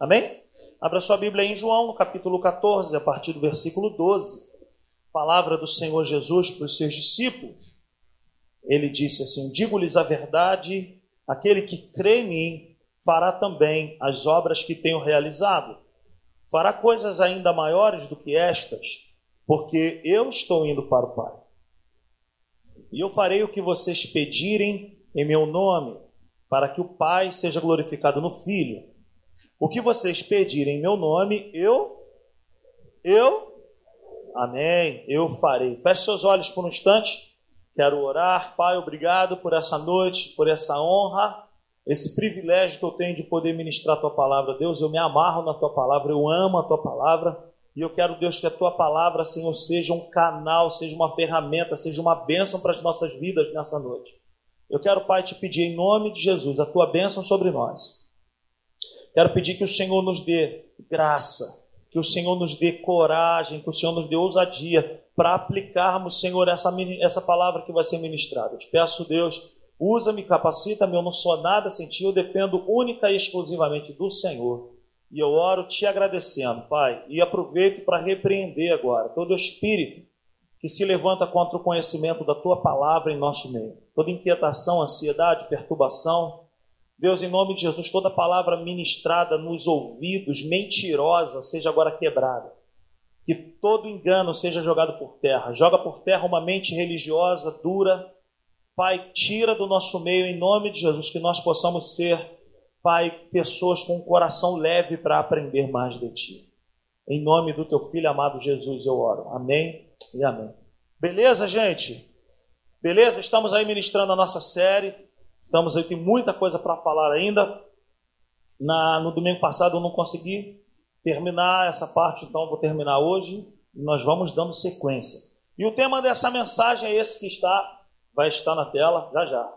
Amém? Abra sua Bíblia em João, no capítulo 14, a partir do versículo 12. Palavra do Senhor Jesus para os seus discípulos. Ele disse assim: Digo-lhes a verdade, aquele que crê em mim fará também as obras que tenho realizado. Fará coisas ainda maiores do que estas, porque eu estou indo para o Pai. E eu farei o que vocês pedirem em meu nome, para que o Pai seja glorificado no Filho. O que vocês pedirem em meu nome, eu, eu, amém, eu farei. Feche seus olhos por um instante. Quero orar. Pai, obrigado por essa noite, por essa honra, esse privilégio que eu tenho de poder ministrar a tua palavra. Deus, eu me amarro na tua palavra, eu amo a tua palavra. E eu quero, Deus, que a tua palavra, Senhor, seja um canal, seja uma ferramenta, seja uma bênção para as nossas vidas nessa noite. Eu quero, Pai, te pedir em nome de Jesus a tua bênção sobre nós. Quero pedir que o Senhor nos dê graça, que o Senhor nos dê coragem, que o Senhor nos dê ousadia para aplicarmos, Senhor, essa, essa palavra que vai ser ministrada. Eu te peço, Deus, usa-me, capacita-me, eu não sou nada sem ti, eu dependo única e exclusivamente do Senhor. E eu oro te agradecendo, Pai, e aproveito para repreender agora todo espírito que se levanta contra o conhecimento da tua palavra em nosso meio. Toda inquietação, ansiedade, perturbação, Deus, em nome de Jesus, toda palavra ministrada nos ouvidos, mentirosa, seja agora quebrada. Que todo engano seja jogado por terra. Joga por terra uma mente religiosa, dura. Pai, tira do nosso meio, em nome de Jesus, que nós possamos ser, Pai, pessoas com um coração leve para aprender mais de Ti. Em nome do Teu Filho amado Jesus, eu oro. Amém e amém. Beleza, gente? Beleza? Estamos aí ministrando a nossa série Estamos aí, tem muita coisa para falar ainda. Na, no domingo passado eu não consegui terminar essa parte, então vou terminar hoje e nós vamos dando sequência. E o tema dessa mensagem é esse que está, vai estar na tela já já.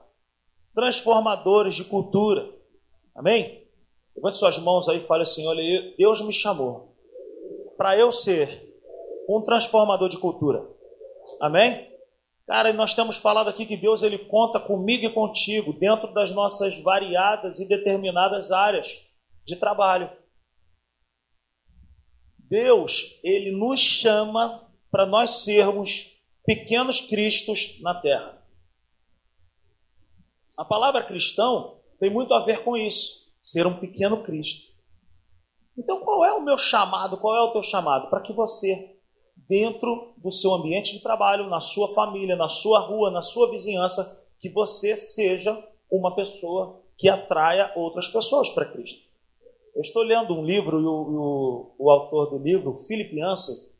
Transformadores de cultura. Amém? Levante suas mãos aí e fale assim: olha, Deus me chamou para eu ser um transformador de cultura. Amém? Cara, nós temos falado aqui que Deus ele conta comigo e contigo dentro das nossas variadas e determinadas áreas de trabalho. Deus, ele nos chama para nós sermos pequenos cristos na terra. A palavra cristão tem muito a ver com isso, ser um pequeno Cristo. Então, qual é o meu chamado? Qual é o teu chamado? Para que você dentro do seu ambiente de trabalho, na sua família, na sua rua, na sua vizinhança, que você seja uma pessoa que atraia outras pessoas para Cristo. Eu estou lendo um livro e o, o, o autor do livro, Philip Yancey,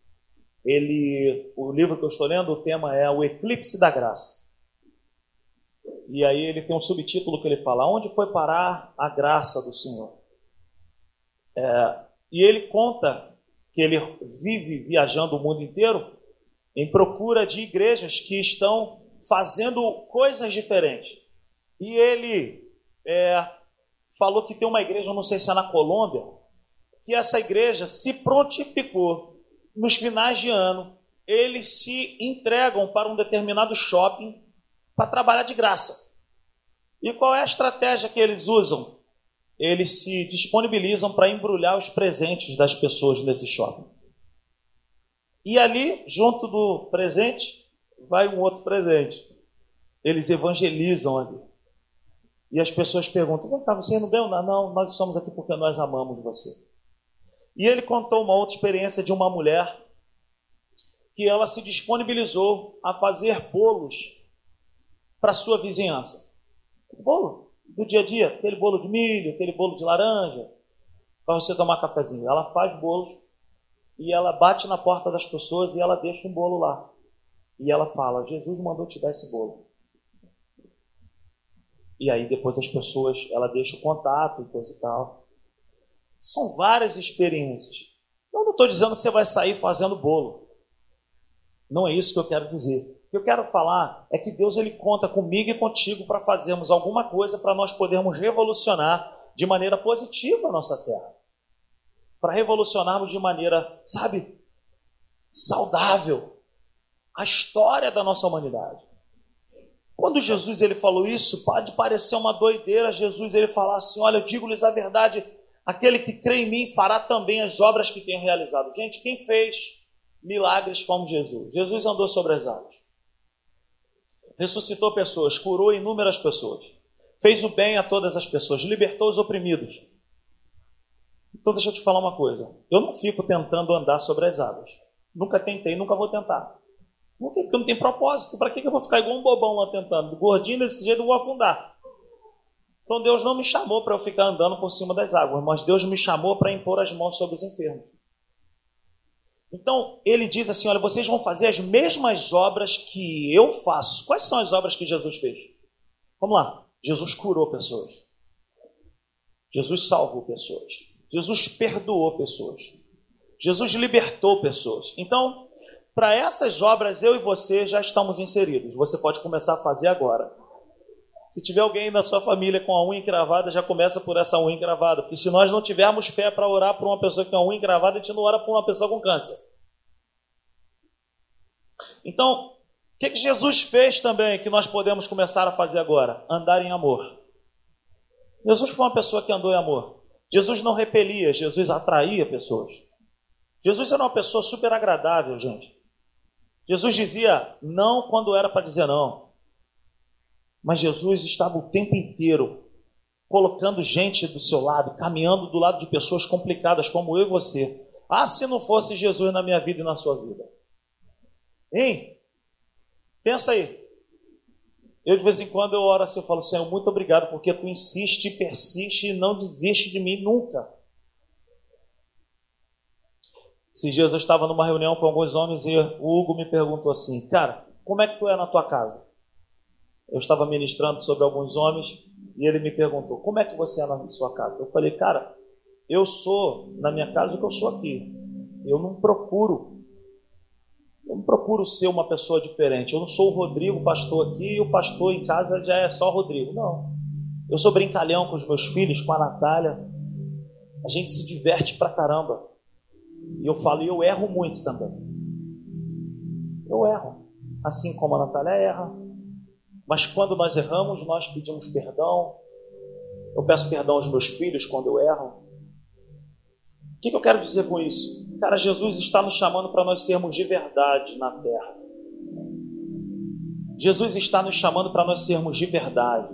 ele, o livro que eu estou lendo, o tema é O Eclipse da Graça. E aí ele tem um subtítulo que ele fala: Onde foi parar a graça do Senhor? É, e ele conta que ele vive viajando o mundo inteiro em procura de igrejas que estão fazendo coisas diferentes. E ele é, falou que tem uma igreja, não sei se é na Colômbia, que essa igreja se prontificou nos finais de ano, eles se entregam para um determinado shopping para trabalhar de graça. E qual é a estratégia que eles usam? Eles se disponibilizam para embrulhar os presentes das pessoas nesse shopping. E ali, junto do presente, vai um outro presente. Eles evangelizam ali. E as pessoas perguntam: Vem cá, você não ganhou nada? Não, nós estamos aqui porque nós amamos você. E ele contou uma outra experiência de uma mulher que ela se disponibilizou a fazer bolos para sua vizinhança. Bolo do dia a dia, aquele bolo de milho, aquele bolo de laranja, para você tomar cafezinho. Ela faz bolos e ela bate na porta das pessoas e ela deixa um bolo lá. E ela fala: Jesus mandou te dar esse bolo. E aí depois as pessoas, ela deixa o contato e coisa e tal. São várias experiências. Eu não estou dizendo que você vai sair fazendo bolo. Não é isso que eu quero dizer que eu quero falar é que Deus ele conta comigo e contigo para fazermos alguma coisa para nós podermos revolucionar de maneira positiva a nossa terra. Para revolucionarmos de maneira, sabe, saudável a história da nossa humanidade. Quando Jesus ele falou isso, pode parecer uma doideira Jesus ele falar assim: "Olha, eu digo-lhes a verdade, Aquele que crê em mim fará também as obras que tenho realizado. Gente, quem fez milagres como Jesus? Jesus andou sobre as águas. Ressuscitou pessoas, curou inúmeras pessoas. Fez o bem a todas as pessoas, libertou os oprimidos. Então deixa eu te falar uma coisa. Eu não fico tentando andar sobre as águas. Nunca tentei, nunca vou tentar. Por quê? Porque não tem propósito. Para que eu vou ficar igual um bobão lá tentando? Gordinho desse jeito eu vou afundar. Então Deus não me chamou para eu ficar andando por cima das águas, mas Deus me chamou para impor as mãos sobre os enfermos. Então ele diz assim: olha, vocês vão fazer as mesmas obras que eu faço. Quais são as obras que Jesus fez? Vamos lá. Jesus curou pessoas. Jesus salvou pessoas. Jesus perdoou pessoas. Jesus libertou pessoas. Então, para essas obras, eu e você já estamos inseridos. Você pode começar a fazer agora. Se tiver alguém na sua família com a unha encravada, já começa por essa unha encravada. Porque se nós não tivermos fé para orar por uma pessoa que tem a unha encravada, a gente não ora por uma pessoa com câncer. Então, o que, que Jesus fez também que nós podemos começar a fazer agora? Andar em amor. Jesus foi uma pessoa que andou em amor. Jesus não repelia, Jesus atraía pessoas. Jesus era uma pessoa super agradável, gente. Jesus dizia não quando era para dizer não. Mas Jesus estava o tempo inteiro colocando gente do seu lado, caminhando do lado de pessoas complicadas como eu e você. Ah, se não fosse Jesus na minha vida e na sua vida. Hein? Pensa aí. Eu de vez em quando eu oro assim, eu falo, Senhor, muito obrigado, porque tu insiste, persiste e não desiste de mim nunca. Esses dias eu estava numa reunião com alguns homens e o Hugo me perguntou assim, cara, como é que tu é na tua casa? Eu estava ministrando sobre alguns homens e ele me perguntou: Como é que você é na sua casa? Eu falei: Cara, eu sou na minha casa o que eu sou aqui. Eu não procuro. Eu não procuro ser uma pessoa diferente. Eu não sou o Rodrigo, pastor aqui, e o pastor em casa já é só Rodrigo. Não. Eu sou brincalhão com os meus filhos, com a Natália. A gente se diverte pra caramba. E eu falo, eu erro muito também. Eu erro. Assim como a Natália erra, mas quando nós erramos, nós pedimos perdão. Eu peço perdão aos meus filhos quando eu erro. O que, eu quero dizer com isso? Cara, Jesus está nos chamando para nós sermos de verdade na terra. Jesus está nos chamando para nós sermos de verdade.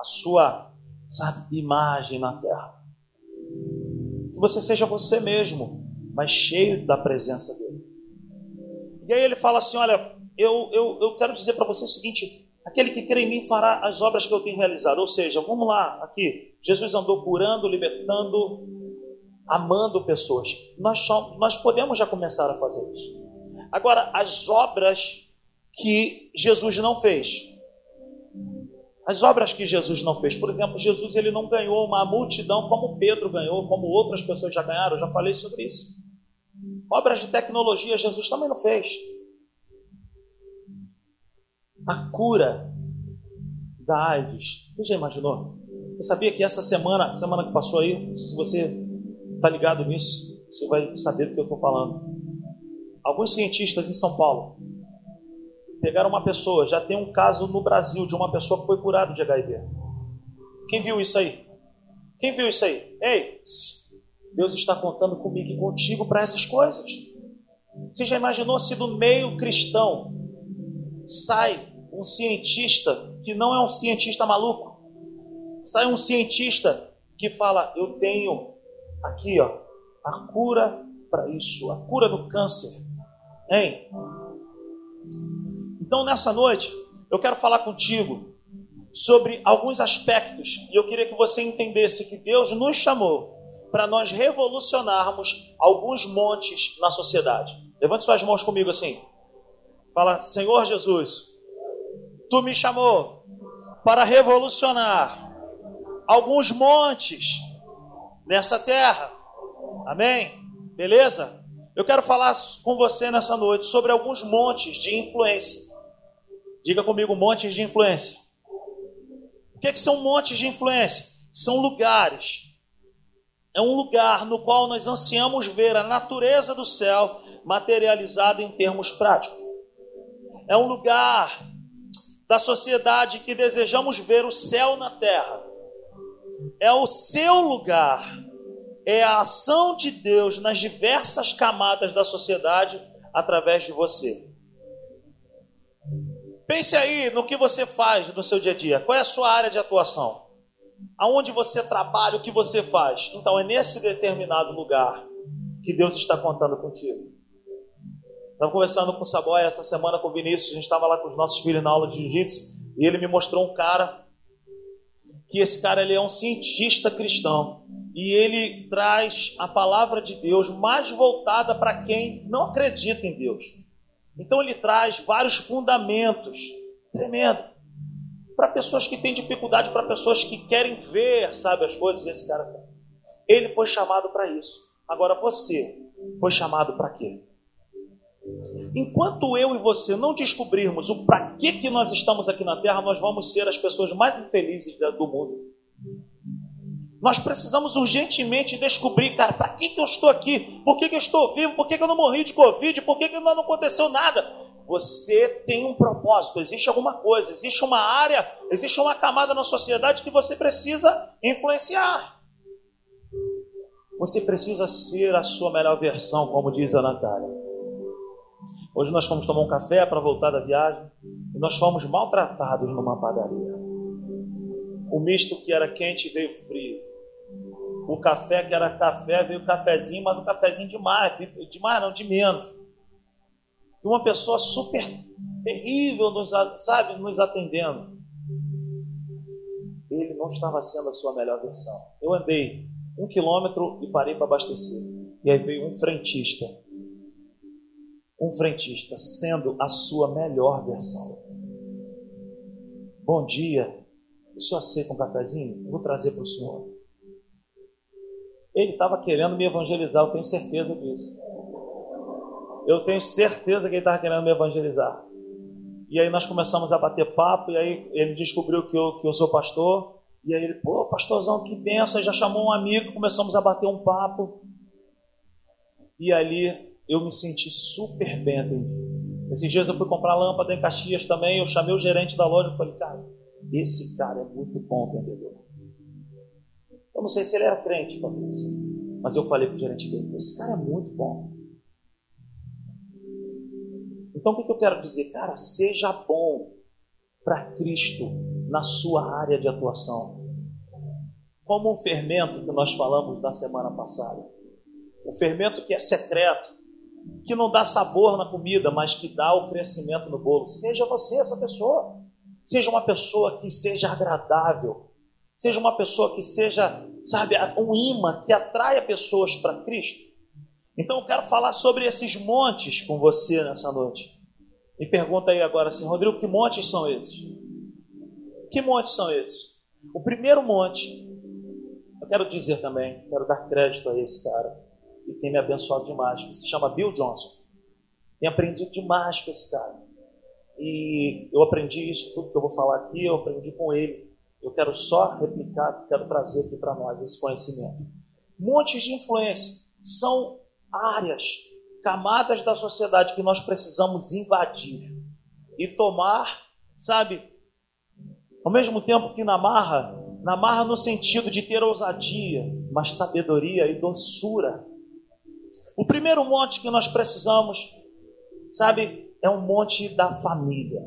A sua, sabe, imagem na terra. Que você seja você mesmo, mas cheio da presença dele. E aí ele fala assim: olha, eu, eu, eu quero dizer para você o seguinte: aquele que crê em mim fará as obras que eu tenho realizado. Ou seja, vamos lá, aqui, Jesus andou curando, libertando, amando pessoas. Nós, somos, nós podemos já começar a fazer isso. Agora, as obras que Jesus não fez. As obras que Jesus não fez, por exemplo, Jesus ele não ganhou uma multidão como Pedro ganhou, como outras pessoas já ganharam, eu já falei sobre isso. Obras de tecnologia Jesus também não fez a cura da AIDS. Você já imaginou? Você sabia que essa semana, semana que passou aí, se você está ligado nisso, você vai saber do que eu estou falando. Alguns cientistas em São Paulo pegaram uma pessoa, já tem um caso no Brasil de uma pessoa que foi curada de HIV. Quem viu isso aí? Quem viu isso aí? Ei, Deus está contando comigo e contigo para essas coisas. Você já imaginou se do meio cristão sai um cientista que não é um cientista maluco. Sai um cientista que fala: Eu tenho aqui, ó, a cura para isso, a cura do câncer. Hein? Então, nessa noite, eu quero falar contigo sobre alguns aspectos e eu queria que você entendesse que Deus nos chamou para nós revolucionarmos alguns montes na sociedade. Levante suas mãos comigo assim. Fala, Senhor Jesus, tu me chamou para revolucionar alguns montes nessa terra. Amém? Beleza? Eu quero falar com você nessa noite sobre alguns montes de influência. Diga comigo, montes de influência. O que, é que são montes de influência? São lugares. É um lugar no qual nós ansiamos ver a natureza do céu materializada em termos práticos. É um lugar da sociedade que desejamos ver o céu na terra. é o seu lugar, é a ação de Deus nas diversas camadas da sociedade através de você. Pense aí no que você faz no seu dia a dia. Qual é a sua área de atuação? Aonde você trabalha, o que você faz? Então é nesse determinado lugar que Deus está contando contigo. Estava conversando com o Saboia essa semana com o Vinícius, a gente estava lá com os nossos filhos na aula de jiu-jitsu, e ele me mostrou um cara, que esse cara ele é um cientista cristão, e ele traz a palavra de Deus mais voltada para quem não acredita em Deus. Então ele traz vários fundamentos, tremendo, para pessoas que têm dificuldade, para pessoas que querem ver, sabe, as coisas, esse cara tem. Ele foi chamado para isso. Agora você foi chamado para quê? Enquanto eu e você não descobrirmos o para que, que nós estamos aqui na Terra, nós vamos ser as pessoas mais infelizes do mundo. Nós precisamos urgentemente descobrir, cara, para que, que eu estou aqui? Por que, que eu estou vivo? Por que, que eu não morri de Covid? Por que, que não aconteceu nada? Você tem um propósito, existe alguma coisa, existe uma área, existe uma camada na sociedade que você precisa influenciar. Você precisa ser a sua melhor versão, como diz a Natália. Hoje nós fomos tomar um café para voltar da viagem e nós fomos maltratados numa padaria. O misto que era quente veio frio. O café que era café veio cafezinho, mas um cafezinho demais, demais não, de menos. E uma pessoa super terrível, nos, sabe, nos atendendo. Ele não estava sendo a sua melhor versão. Eu andei um quilômetro e parei para abastecer. E aí veio um frentista um frentista sendo a sua melhor versão. Bom dia, o senhor aceita um cafezinho? Vou trazer para o senhor. Ele estava querendo me evangelizar, eu tenho certeza disso. Eu tenho certeza que ele estava querendo me evangelizar. E aí nós começamos a bater papo, e aí ele descobriu que eu, que eu sou pastor. E aí ele, pô, pastorzão, que benção, já chamou um amigo, começamos a bater um papo. E ali eu me senti super bem atendido. Esses dias eu fui comprar lâmpada em Caxias também, eu chamei o gerente da loja e falei, cara, esse cara é muito bom vendedor. Eu não sei se ele era crente, Patrícia, mas eu falei para o gerente dele, esse cara é muito bom. Então o que eu quero dizer? Cara, seja bom para Cristo na sua área de atuação. Como um fermento que nós falamos na semana passada. O fermento que é secreto, que não dá sabor na comida, mas que dá o crescimento no bolo. Seja você essa pessoa. Seja uma pessoa que seja agradável. Seja uma pessoa que seja, sabe, um imã que atraia pessoas para Cristo. Então eu quero falar sobre esses montes com você nessa noite. Me pergunta aí agora assim, Rodrigo, que montes são esses? Que montes são esses? O primeiro monte, eu quero dizer também, quero dar crédito a esse cara e tem me abençoado demais, que se chama Bill Johnson. Tenho aprendido demais com esse cara. E eu aprendi isso, tudo que eu vou falar aqui, eu aprendi com ele. Eu quero só replicar, quero trazer aqui para nós esse conhecimento. Montes de influência são áreas, camadas da sociedade que nós precisamos invadir e tomar, sabe, ao mesmo tempo que na marra, na marra no sentido de ter ousadia, mas sabedoria e doçura o primeiro monte que nós precisamos, sabe, é um monte da família.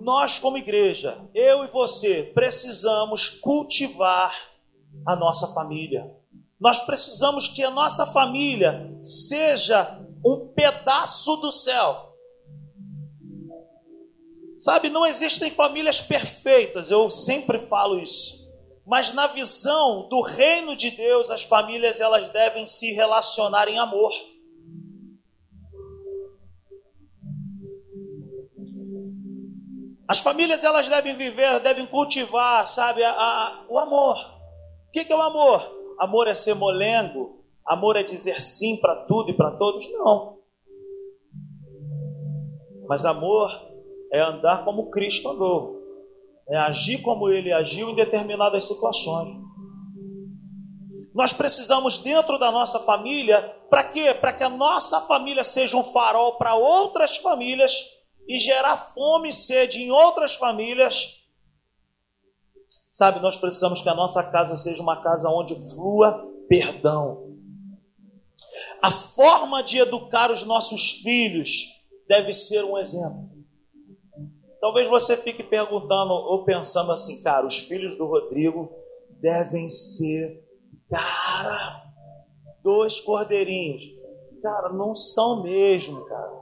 Nós, como igreja, eu e você, precisamos cultivar a nossa família. Nós precisamos que a nossa família seja um pedaço do céu. Sabe, não existem famílias perfeitas, eu sempre falo isso. Mas na visão do reino de Deus, as famílias elas devem se relacionar em amor. As famílias elas devem viver, devem cultivar, sabe, a, a, o amor. O que, que é o amor? Amor é ser molengo? Amor é dizer sim para tudo e para todos? Não. Mas amor é andar como Cristo andou é agir como ele agiu em determinadas situações. Nós precisamos, dentro da nossa família, para quê? Para que a nossa família seja um farol para outras famílias e gerar fome e sede em outras famílias. Sabe, nós precisamos que a nossa casa seja uma casa onde flua perdão. A forma de educar os nossos filhos deve ser um exemplo. Talvez você fique perguntando ou pensando assim, cara, os filhos do Rodrigo devem ser, cara, dois cordeirinhos. Cara, não são mesmo, cara.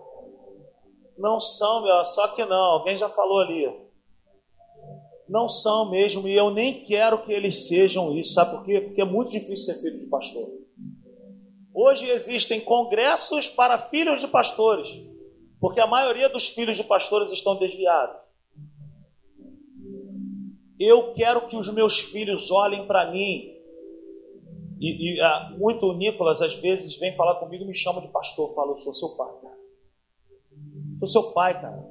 Não são, meu, só que não, alguém já falou ali. Não são mesmo, e eu nem quero que eles sejam isso, sabe por quê? Porque é muito difícil ser filho de pastor. Hoje existem congressos para filhos de pastores, porque a maioria dos filhos de pastores estão desviados. Eu quero que os meus filhos olhem para mim. E, e ah, muito o Nicolas, às vezes, vem falar comigo me chama de pastor. Fala, eu sou seu pai, cara. Sou seu pai, cara.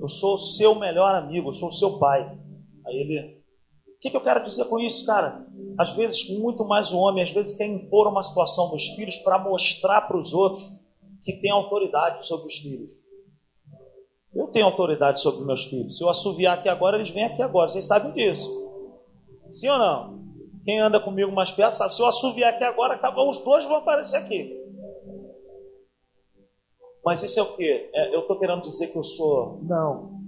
Eu sou o seu melhor amigo, eu sou o seu pai. Aí ele, o que, que eu quero dizer com isso, cara? Às vezes, muito mais o homem, às vezes quer impor uma situação dos filhos para mostrar para os outros que tem autoridade sobre os filhos. Eu tenho autoridade sobre meus filhos. Se eu assoviar aqui agora, eles vêm aqui agora. Vocês sabem disso. Sim ou não? Quem anda comigo mais perto sabe. Se eu assoviar aqui agora, acabou, os dois vão aparecer aqui. Mas isso é o quê? É, eu estou querendo dizer que eu sou. Não.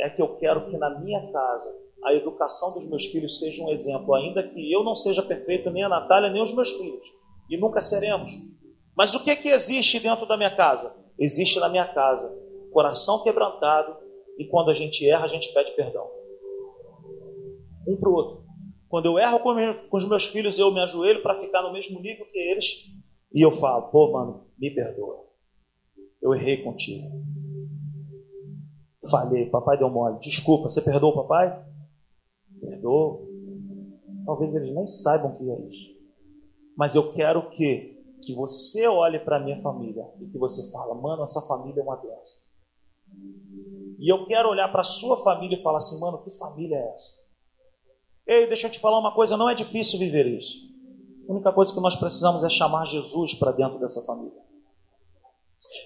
É que eu quero que na minha casa a educação dos meus filhos seja um exemplo, ainda que eu não seja perfeito, nem a Natália, nem os meus filhos. E nunca seremos. Mas o que, que existe dentro da minha casa? Existe na minha casa coração quebrantado e quando a gente erra, a gente pede perdão. Um para o outro. Quando eu erro com os meus filhos, eu me ajoelho para ficar no mesmo nível que eles e eu falo: pô, mano, me perdoa. Eu errei contigo. Falhei, papai deu mole. Desculpa, você perdoou o papai? Perdoou. Talvez eles nem saibam o que é isso. Mas eu quero que, que você olhe para minha família e que você fala, mano, essa família é uma benção. E eu quero olhar para sua família e falar assim, mano, que família é essa? Ei, deixa eu te falar uma coisa, não é difícil viver isso. A única coisa que nós precisamos é chamar Jesus para dentro dessa família.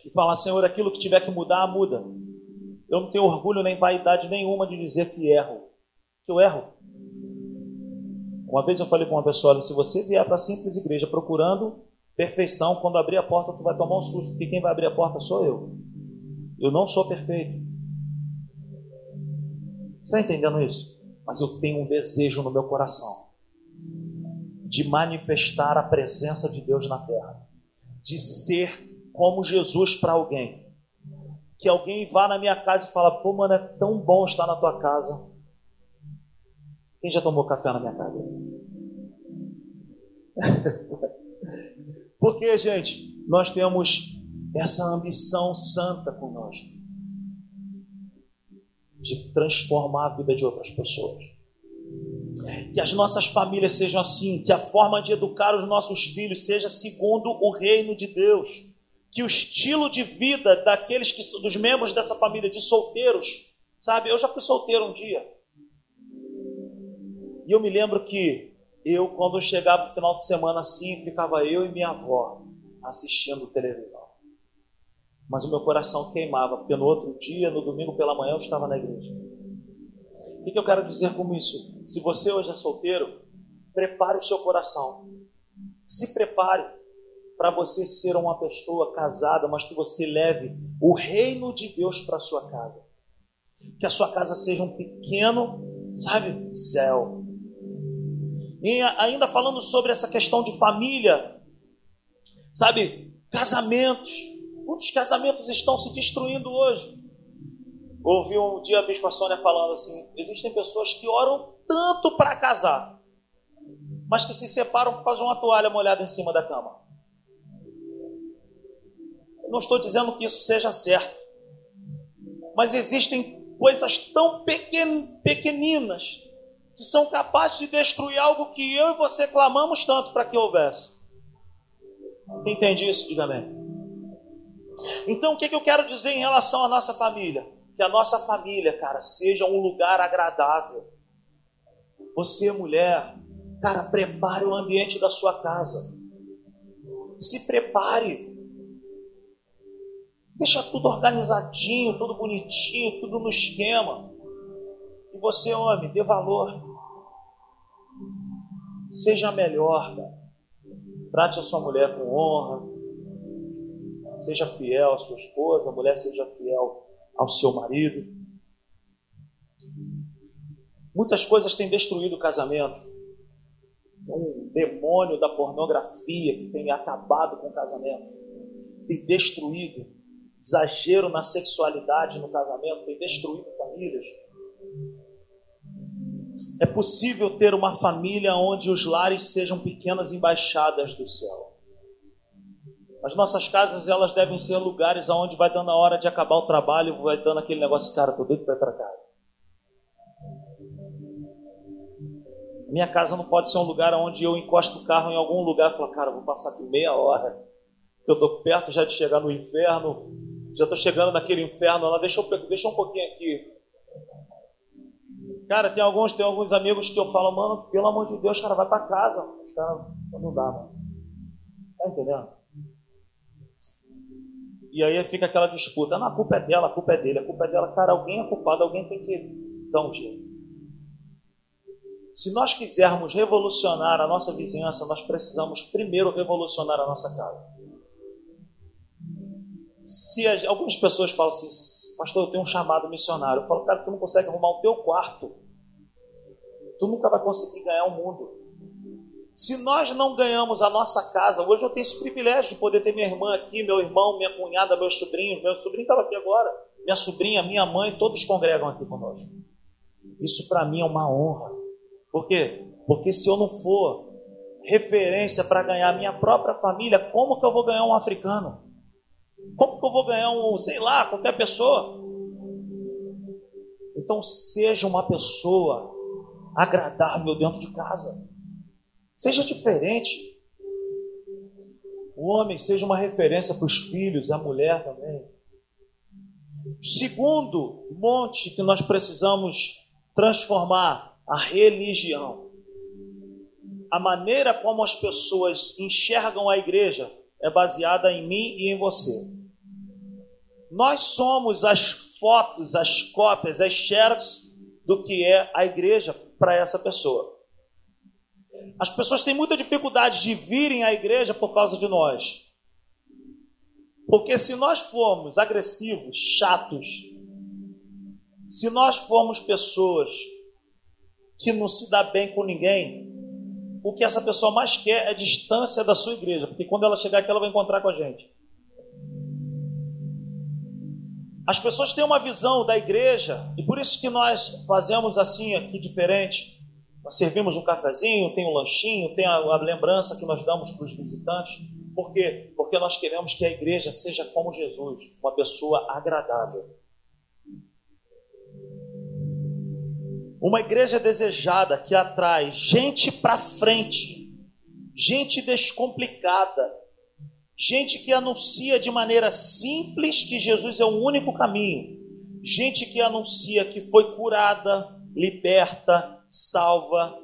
E falar, Senhor, aquilo que tiver que mudar, muda. Eu não tenho orgulho nem vaidade nenhuma de dizer que erro que eu erro. Uma vez eu falei com uma pessoa: se você vier para a simples igreja procurando perfeição, quando abrir a porta, tu vai tomar um susto, porque quem vai abrir a porta sou eu. Eu não sou perfeito. Você está entendendo isso? Mas eu tenho um desejo no meu coração de manifestar a presença de Deus na terra, de ser como Jesus para alguém. Que alguém vá na minha casa e fala: pô, mano, é tão bom estar na tua casa. Quem já tomou café na minha casa? Porque, gente, nós temos essa ambição santa conosco de transformar a vida de outras pessoas. Que as nossas famílias sejam assim, que a forma de educar os nossos filhos seja segundo o reino de Deus. Que o estilo de vida daqueles que dos membros dessa família, de solteiros, sabe? Eu já fui solteiro um dia. E eu me lembro que eu, quando chegava no final de semana assim, ficava eu e minha avó assistindo televisão. Mas o meu coração queimava, porque no outro dia, no domingo pela manhã, eu estava na igreja. O que, que eu quero dizer com isso? Se você hoje é solteiro, prepare o seu coração. Se prepare para você ser uma pessoa casada, mas que você leve o reino de Deus para sua casa. Que a sua casa seja um pequeno, sabe, céu. E ainda falando sobre essa questão de família, sabe, casamentos. Muitos casamentos estão se destruindo hoje. Ouvi um dia a Bispa Sônia falando assim: existem pessoas que oram tanto para casar, mas que se separam por causa de uma toalha molhada em cima da cama. Não estou dizendo que isso seja certo, mas existem coisas tão pequen, pequeninas que são capazes de destruir algo que eu e você clamamos tanto para que houvesse. Quem entende isso, diga amém. Então, o que, eu quero dizer em relação à nossa família? Que a nossa família, cara, seja um lugar agradável. Você, mulher, cara, prepare o ambiente da sua casa. Se prepare. Deixa tudo organizadinho, tudo bonitinho, tudo no esquema. E você, homem, dê valor. Seja melhor, cara. Trate a sua mulher com honra. Seja fiel à sua esposa, a mulher seja fiel ao seu marido. Muitas coisas têm destruído casamentos. Um demônio da pornografia que tem acabado com casamentos, tem destruído. Exagero na sexualidade no casamento tem destruído famílias. É possível ter uma família onde os lares sejam pequenas embaixadas do céu. As nossas casas, elas devem ser lugares onde vai dando a hora de acabar o trabalho, vai dando aquele negócio, cara, tô doido para ir para casa. Minha casa não pode ser um lugar onde eu encosto o carro em algum lugar e falo, cara, vou passar aqui meia hora. Eu estou perto já de chegar no inferno, já estou chegando naquele inferno deixa, eu, deixa um pouquinho aqui. Cara, tem alguns, tem alguns amigos que eu falo, mano, pelo amor de Deus, cara, vai para casa. Os caras, não dá, mano. Tá entendendo? E aí fica aquela disputa, não, a culpa é dela, a culpa é dele, a culpa é dela. Cara, alguém é culpado, alguém tem que dar um jeito. Se nós quisermos revolucionar a nossa vizinhança, nós precisamos primeiro revolucionar a nossa casa. Se as, algumas pessoas falam assim, pastor, eu tenho um chamado missionário. Eu falo, cara, tu não consegue arrumar o teu quarto. Tu nunca vai conseguir ganhar o mundo. Se nós não ganhamos a nossa casa, hoje eu tenho esse privilégio de poder ter minha irmã aqui, meu irmão, minha cunhada, meus sobrinhos. Meu sobrinho estava aqui agora. Minha sobrinha, minha mãe, todos congregam aqui conosco. Isso para mim é uma honra. Por quê? Porque se eu não for referência para ganhar minha própria família, como que eu vou ganhar um africano? Como que eu vou ganhar um, sei lá, qualquer pessoa? Então seja uma pessoa agradável dentro de casa. Seja diferente. O homem seja uma referência para os filhos, a mulher também. Segundo monte que nós precisamos transformar a religião. A maneira como as pessoas enxergam a igreja é baseada em mim e em você. Nós somos as fotos, as cópias, as xerox do que é a igreja para essa pessoa. As pessoas têm muita dificuldade de virem à igreja por causa de nós. Porque se nós formos agressivos, chatos, se nós formos pessoas que não se dá bem com ninguém, o que essa pessoa mais quer é distância da sua igreja, porque quando ela chegar aqui, ela vai encontrar com a gente. As pessoas têm uma visão da igreja, e por isso que nós fazemos assim aqui diferente. Nós servimos um cafezinho, tem um lanchinho, tem a, a lembrança que nós damos para os visitantes. Por quê? Porque nós queremos que a igreja seja como Jesus, uma pessoa agradável. Uma igreja desejada que atrai gente para frente, gente descomplicada, gente que anuncia de maneira simples que Jesus é o único caminho, gente que anuncia que foi curada, liberta, salva,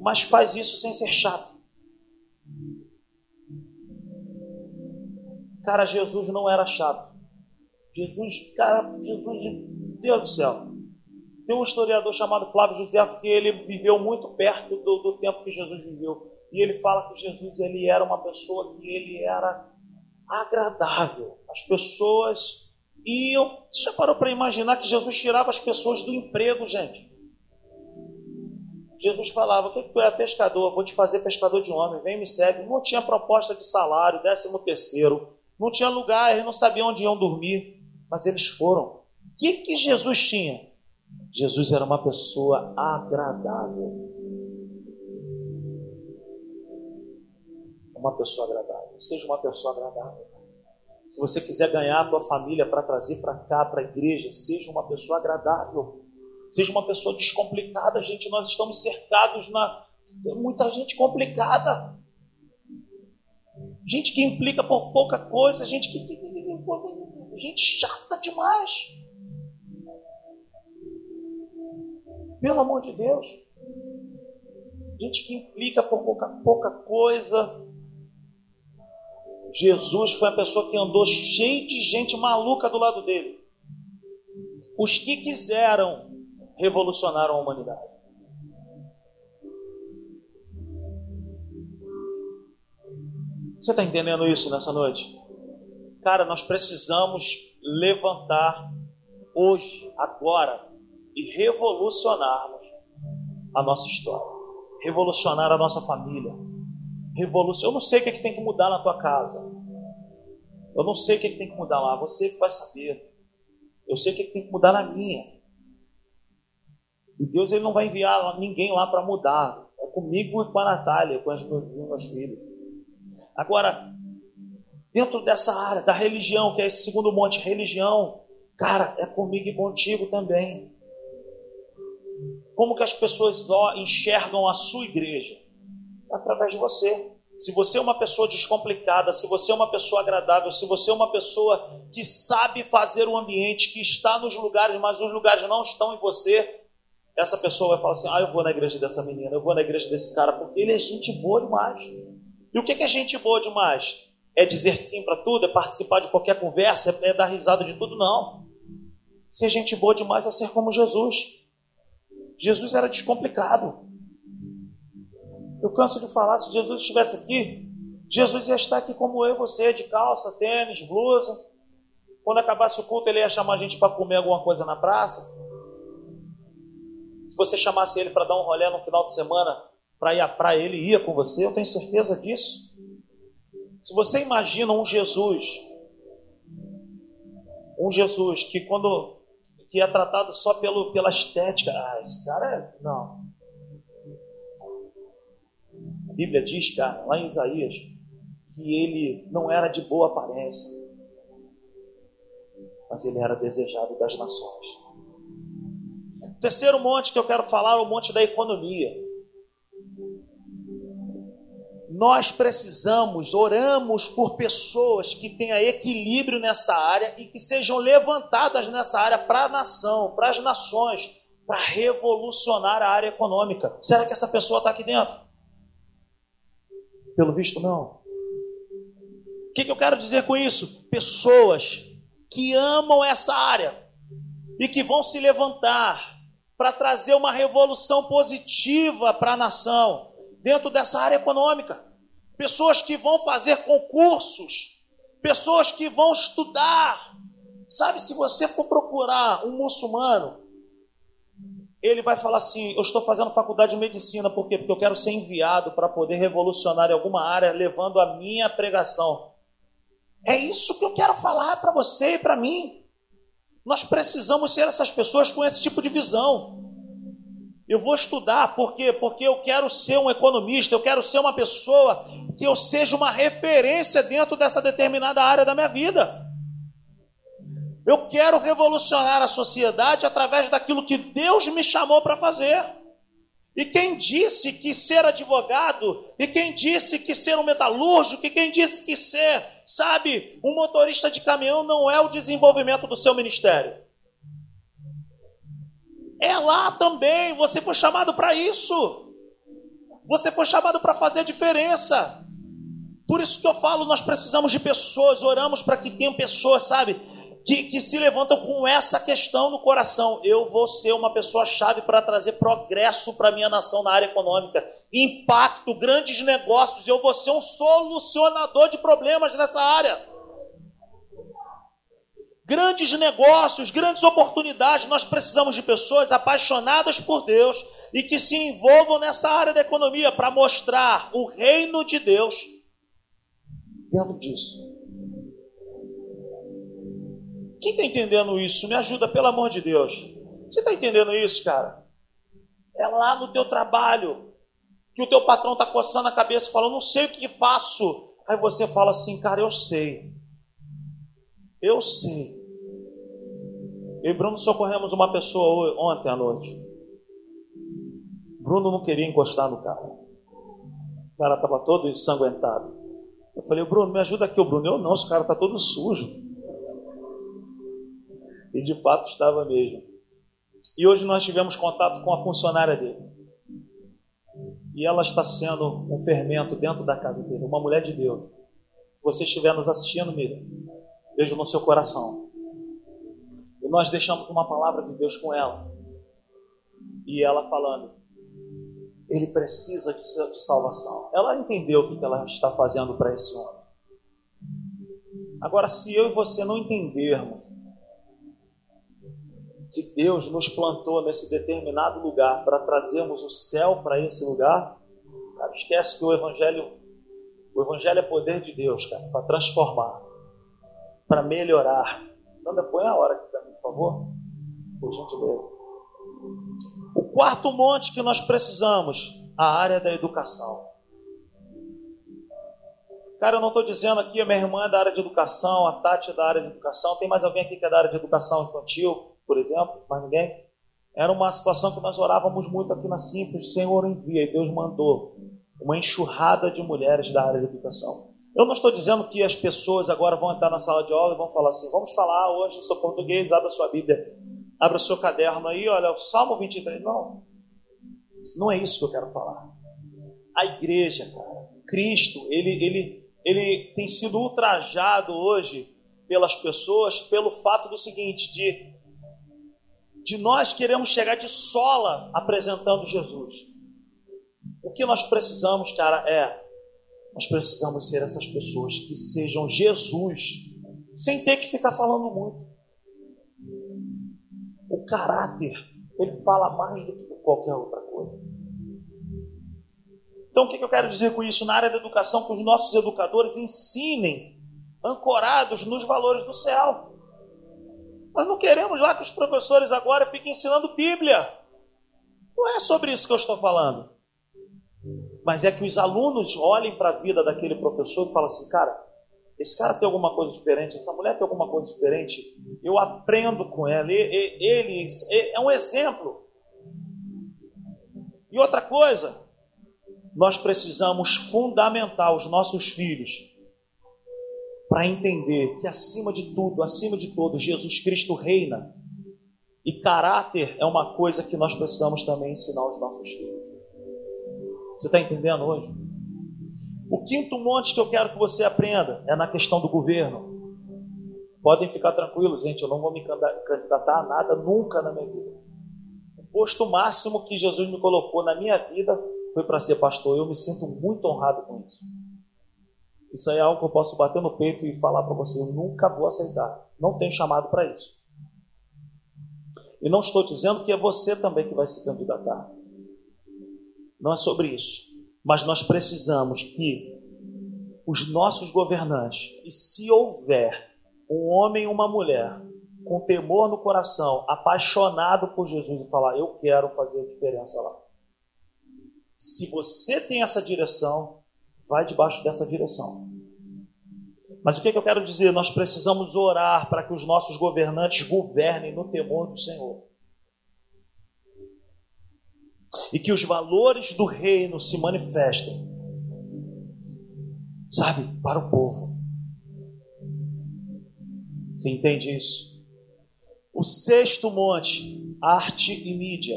mas faz isso sem ser chato. Cara, Jesus não era chato. Jesus, cara, Jesus, Deus do céu. Tem um historiador chamado Flávio José que ele viveu muito perto do, do, tempo que Jesus viveu. E ele fala que Jesus ele era uma pessoa que ele era agradável. As pessoas iam. Você já parou para imaginar que Jesus tirava as pessoas do emprego, gente? Jesus falava: O que, que tu é pescador? Vou te fazer pescador de homem, vem me segue. Não tinha proposta de salário, décimo terceiro. Não tinha lugar, eles não sabiam onde iam dormir. Mas eles foram. O que, que Jesus tinha? Jesus era uma pessoa agradável. Uma pessoa agradável. Seja uma pessoa agradável. Se você quiser ganhar a tua família para trazer para cá, para a igreja, seja uma pessoa agradável. Seja uma pessoa descomplicada, gente. Nós estamos cercados na. Tem muita gente complicada. Gente que implica por pouca coisa, gente que. Gente chata demais. Pelo amor de Deus. Gente que implica por pouca, pouca coisa. Jesus foi a pessoa que andou cheio de gente maluca do lado dele. Os que quiseram revolucionaram a humanidade. Você está entendendo isso nessa noite? Cara, nós precisamos levantar hoje, agora, e revolucionarmos a nossa história, revolucionar a nossa família. Revolucion... Eu não sei o que, é que tem que mudar na tua casa. Eu não sei o que, é que tem que mudar lá. Você que vai saber. Eu sei o que, é que tem que mudar na minha. E Deus ele não vai enviar ninguém lá para mudar. É comigo e com a Natália, com os meus, meus filhos. Agora, dentro dessa área da religião, que é esse segundo monte, religião, cara, é comigo e contigo também. Como que as pessoas enxergam a sua igreja? Através de você. Se você é uma pessoa descomplicada, se você é uma pessoa agradável, se você é uma pessoa que sabe fazer o ambiente, que está nos lugares, mas os lugares não estão em você, essa pessoa vai falar assim: ah, eu vou na igreja dessa menina, eu vou na igreja desse cara, porque ele é gente boa demais. E o que é gente boa demais? É dizer sim para tudo? É participar de qualquer conversa? É dar risada de tudo? Não. Ser gente boa demais é ser como Jesus. Jesus era descomplicado. Eu canso de falar, se Jesus estivesse aqui, Jesus ia estar aqui como eu você, de calça, tênis, blusa. Quando acabasse o culto, ele ia chamar a gente para comer alguma coisa na praça. Se você chamasse ele para dar um rolê no final de semana, para ir à praia, ele ia com você, eu tenho certeza disso. Se você imagina um Jesus, um Jesus que quando que é tratado só pelo, pela estética, ah, esse cara é. Não. A Bíblia diz, cara, lá em Isaías, que ele não era de boa aparência, mas ele era desejado das nações. O terceiro monte que eu quero falar é o monte da economia. Nós precisamos, oramos por pessoas que tenham equilíbrio nessa área e que sejam levantadas nessa área para a nação, para as nações, para revolucionar a área econômica. Será que essa pessoa está aqui dentro? Pelo visto, não. O que, que eu quero dizer com isso? Pessoas que amam essa área e que vão se levantar para trazer uma revolução positiva para a nação dentro dessa área econômica. Pessoas que vão fazer concursos, pessoas que vão estudar. Sabe, se você for procurar um muçulmano, ele vai falar assim: Eu estou fazendo faculdade de medicina, por quê? Porque eu quero ser enviado para poder revolucionar em alguma área, levando a minha pregação. É isso que eu quero falar para você e para mim. Nós precisamos ser essas pessoas com esse tipo de visão. Eu vou estudar, por quê? Porque eu quero ser um economista, eu quero ser uma pessoa que eu seja uma referência dentro dessa determinada área da minha vida. Eu quero revolucionar a sociedade através daquilo que Deus me chamou para fazer. E quem disse que ser advogado, e quem disse que ser um metalúrgico, e quem disse que ser, sabe, um motorista de caminhão não é o desenvolvimento do seu ministério? É lá também, você foi chamado para isso. Você foi chamado para fazer a diferença. Por isso que eu falo, nós precisamos de pessoas, oramos para que tenham pessoas, sabe, que, que se levantam com essa questão no coração. Eu vou ser uma pessoa-chave para trazer progresso para a minha nação na área econômica, impacto, grandes negócios. Eu vou ser um solucionador de problemas nessa área grandes negócios, grandes oportunidades. Nós precisamos de pessoas apaixonadas por Deus e que se envolvam nessa área da economia para mostrar o reino de Deus dentro disso. Quem está entendendo isso? Me ajuda, pelo amor de Deus. Você está entendendo isso, cara? É lá no teu trabalho que o teu patrão está coçando a cabeça falando, não sei o que faço. Aí você fala assim, cara, eu sei. Eu sei. Eu e Bruno socorremos uma pessoa ontem à noite. Bruno não queria encostar no carro. O cara estava todo ensanguentado. Eu falei, Bruno, me ajuda aqui. O Bruno, eu não, esse cara está todo sujo. E de fato estava mesmo. E hoje nós tivemos contato com a funcionária dele. E ela está sendo um fermento dentro da casa dele, uma mulher de Deus. Se você estiver nos assistindo, Miriam, beijo no seu coração. E nós deixamos uma palavra de Deus com ela. e ela falando: ele precisa de salvação. Ela entendeu o que ela está fazendo para esse homem. Agora, se eu e você não entendermos que Deus nos plantou nesse determinado lugar para trazermos o céu para esse lugar, cara, esquece que o evangelho, o evangelho é poder de Deus, cara, para transformar, para melhorar. Então, põe a hora aqui para mim, por favor, por gentileza. O quarto monte que nós precisamos, a área da educação. Cara, eu não estou dizendo aqui, a minha irmã é da área de educação, a Tati é da área de educação. Tem mais alguém aqui que é da área de educação infantil, por exemplo? Mais ninguém? Era uma situação que nós orávamos muito aqui na Simples. Senhor envia, e Deus mandou uma enxurrada de mulheres da área de educação. Eu não estou dizendo que as pessoas agora vão entrar na sala de aula e vão falar assim: vamos falar hoje sobre português, abra sua Bíblia, abra seu caderno aí, olha, o Salmo 23. Não, não é isso que eu quero falar. A igreja, cara, Cristo, ele, ele, ele tem sido ultrajado hoje pelas pessoas pelo fato do seguinte, de, de nós queremos chegar de sola apresentando Jesus. O que nós precisamos, cara, é nós precisamos ser essas pessoas que sejam Jesus, sem ter que ficar falando muito. O caráter, ele fala mais do que qualquer outra coisa. Então, o que eu quero dizer com isso? Na área da educação, que os nossos educadores ensinem, ancorados nos valores do céu. Nós não queremos lá que os professores agora fiquem ensinando Bíblia. Não é sobre isso que eu estou falando. Mas é que os alunos olhem para a vida daquele professor e falem assim, cara, esse cara tem alguma coisa diferente, essa mulher tem alguma coisa diferente, eu aprendo com ela, ele, é um exemplo. E outra coisa, nós precisamos fundamentar os nossos filhos para entender que acima de tudo, acima de tudo, Jesus Cristo reina. E caráter é uma coisa que nós precisamos também ensinar aos nossos filhos. Você está entendendo hoje? O quinto monte que eu quero que você aprenda é na questão do governo. Podem ficar tranquilos, gente, eu não vou me candidatar a nada nunca na minha vida. O posto máximo que Jesus me colocou na minha vida foi para ser pastor. Eu me sinto muito honrado com isso. Isso aí é algo que eu posso bater no peito e falar para você: eu nunca vou aceitar. Não tenho chamado para isso. E não estou dizendo que é você também que vai se candidatar. Não é sobre isso. Mas nós precisamos que os nossos governantes, e se houver um homem e uma mulher com temor no coração, apaixonado por Jesus e falar: Eu quero fazer a diferença lá. Se você tem essa direção, vai debaixo dessa direção. Mas o que, é que eu quero dizer? Nós precisamos orar para que os nossos governantes governem no temor do Senhor. E que os valores do reino se manifestem, sabe, para o povo. Você entende isso? O sexto monte, arte e mídia.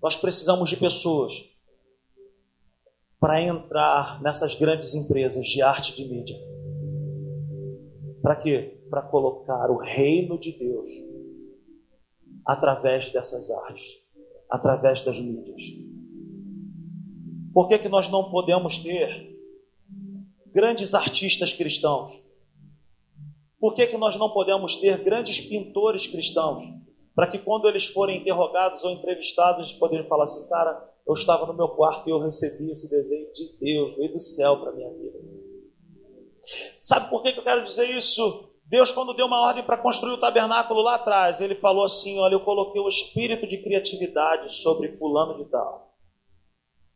Nós precisamos de pessoas para entrar nessas grandes empresas de arte de mídia. Para quê? Para colocar o reino de Deus através dessas artes, através das mídias. Por que, que nós não podemos ter grandes artistas cristãos? Por que, que nós não podemos ter grandes pintores cristãos? para que quando eles forem interrogados ou entrevistados, eles poderem falar assim, cara, eu estava no meu quarto e eu recebi esse desenho de Deus, veio do céu para minha vida. Sabe por que, que eu quero dizer isso? Deus, quando deu uma ordem para construir o tabernáculo lá atrás, ele falou assim: Olha, eu coloquei o espírito de criatividade sobre Fulano de Tal.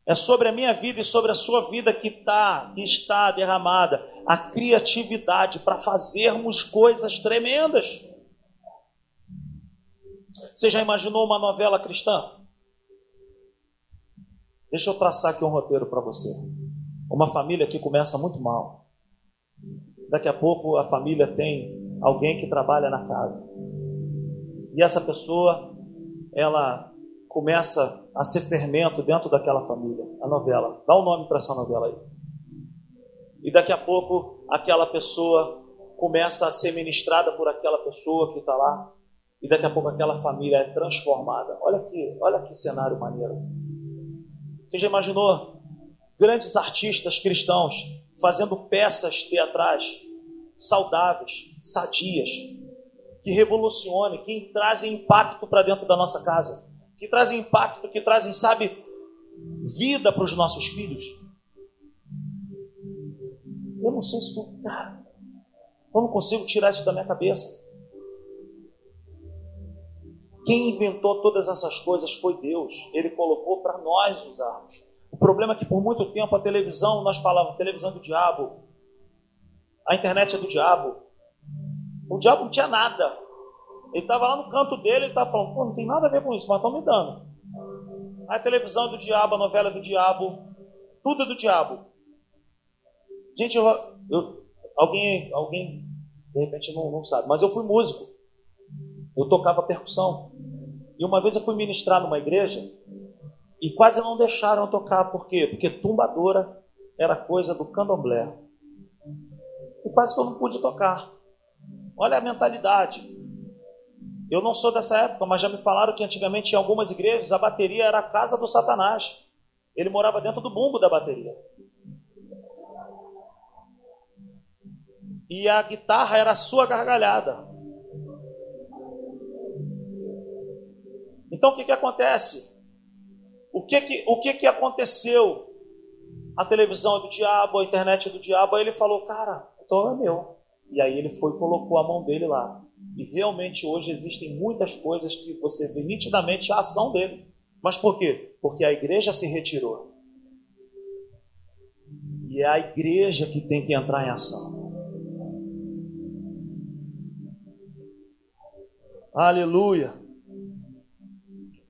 É sobre a minha vida e sobre a sua vida que, tá, que está derramada a criatividade para fazermos coisas tremendas. Você já imaginou uma novela cristã? Deixa eu traçar aqui um roteiro para você. Uma família que começa muito mal. Daqui a pouco a família tem alguém que trabalha na casa. E essa pessoa, ela começa a ser fermento dentro daquela família. A novela. Dá um nome para essa novela aí. E daqui a pouco aquela pessoa começa a ser ministrada por aquela pessoa que está lá e daqui a pouco aquela família é transformada. Olha que, olha que cenário maneiro. Você já imaginou grandes artistas cristãos fazendo peças teatrais saudáveis, sadias, que revolucionem, que trazem impacto para dentro da nossa casa, que trazem impacto, que trazem, sabe, vida para os nossos filhos. Eu não sei se, cara, eu não consigo tirar isso da minha cabeça. Quem inventou todas essas coisas foi Deus. Ele colocou para nós usarmos. O problema é que por muito tempo a televisão, nós falávamos, televisão do diabo, a internet é do diabo. O diabo não tinha nada. Ele estava lá no canto dele, ele estava falando, pô, não tem nada a ver com isso, mas estão me dando. A televisão é do diabo, a novela é do diabo, tudo é do diabo. Gente, eu, eu, alguém, alguém de repente não, não sabe, mas eu fui músico. Eu tocava percussão. E uma vez eu fui ministrar numa igreja e quase não deixaram eu tocar. Por quê? Porque tumbadora era coisa do candomblé. E quase que eu não pude tocar. Olha a mentalidade. Eu não sou dessa época, mas já me falaram que antigamente em algumas igrejas a bateria era a casa do Satanás. Ele morava dentro do bumbo da bateria. E a guitarra era a sua gargalhada. Então o que, que acontece? O que que, o que que aconteceu? A televisão é do diabo, a internet é do diabo. Aí ele falou, cara, então é meu. E aí ele foi colocou a mão dele lá. E realmente hoje existem muitas coisas que você vê nitidamente a ação dele. Mas por quê? Porque a igreja se retirou. E é a igreja que tem que entrar em ação. Aleluia.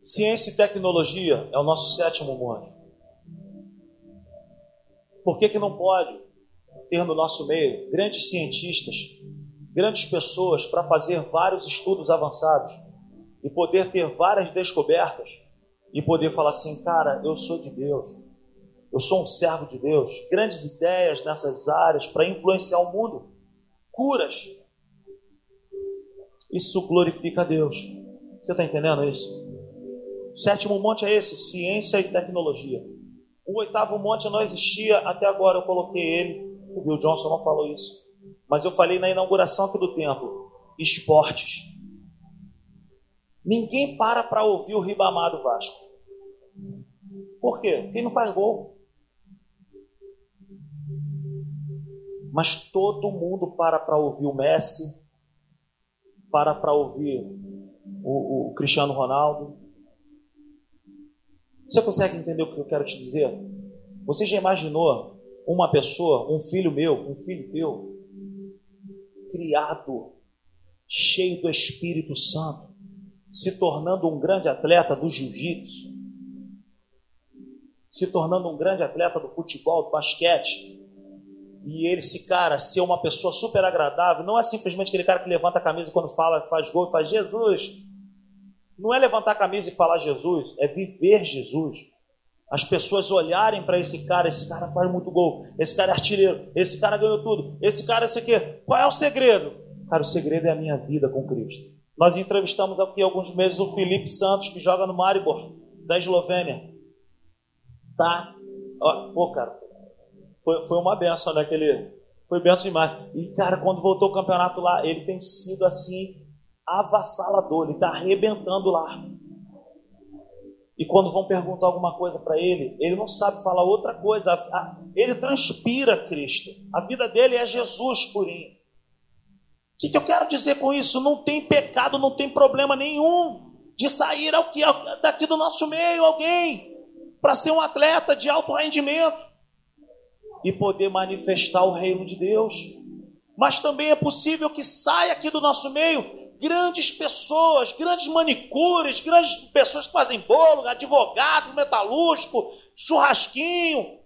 Ciência e tecnologia é o nosso sétimo monte. Por que, que não pode ter no nosso meio grandes cientistas, grandes pessoas para fazer vários estudos avançados e poder ter várias descobertas e poder falar assim, cara, eu sou de Deus, eu sou um servo de Deus, grandes ideias nessas áreas para influenciar o mundo, curas. Isso glorifica a Deus. Você está entendendo isso? O sétimo monte é esse: ciência e tecnologia. O oitavo monte não existia até agora, eu coloquei ele. O Bill Johnson não falou isso. Mas eu falei na inauguração aqui do templo: esportes. Ninguém para para ouvir o Ribamar do Vasco. Por quê? Quem não faz gol. Mas todo mundo para para ouvir o Messi, para para ouvir o, o Cristiano Ronaldo, você consegue entender o que eu quero te dizer? Você já imaginou uma pessoa, um filho meu, um filho teu, criado, cheio do Espírito Santo, se tornando um grande atleta do jiu-jitsu, se tornando um grande atleta do futebol, do basquete, e ele, esse cara, ser uma pessoa super agradável, não é simplesmente aquele cara que levanta a camisa quando fala, faz gol faz Jesus, não é levantar a camisa e falar Jesus, é viver Jesus. As pessoas olharem para esse cara, esse cara faz muito gol, esse cara é artilheiro, esse cara ganhou tudo, esse cara esse aqui. Qual é o segredo? Cara, o segredo é a minha vida com Cristo. Nós entrevistamos aqui alguns meses o Felipe Santos, que joga no Maribor, da Eslovênia. Tá? Pô, cara, foi, foi uma benção, né? Aquele, foi benção demais. E, cara, quando voltou o campeonato lá, ele tem sido assim, avassalador, ele está arrebentando lá. E quando vão perguntar alguma coisa para ele, ele não sabe falar outra coisa. Ele transpira Cristo. A vida dele é Jesus purinho. O que, que eu quero dizer com isso? Não tem pecado, não tem problema nenhum de sair ao que, daqui do nosso meio alguém para ser um atleta de alto rendimento e poder manifestar o reino de Deus. Mas também é possível que saia aqui do nosso meio grandes pessoas, grandes manicures, grandes pessoas que fazem bolo, advogado, metalúrgico, churrasquinho.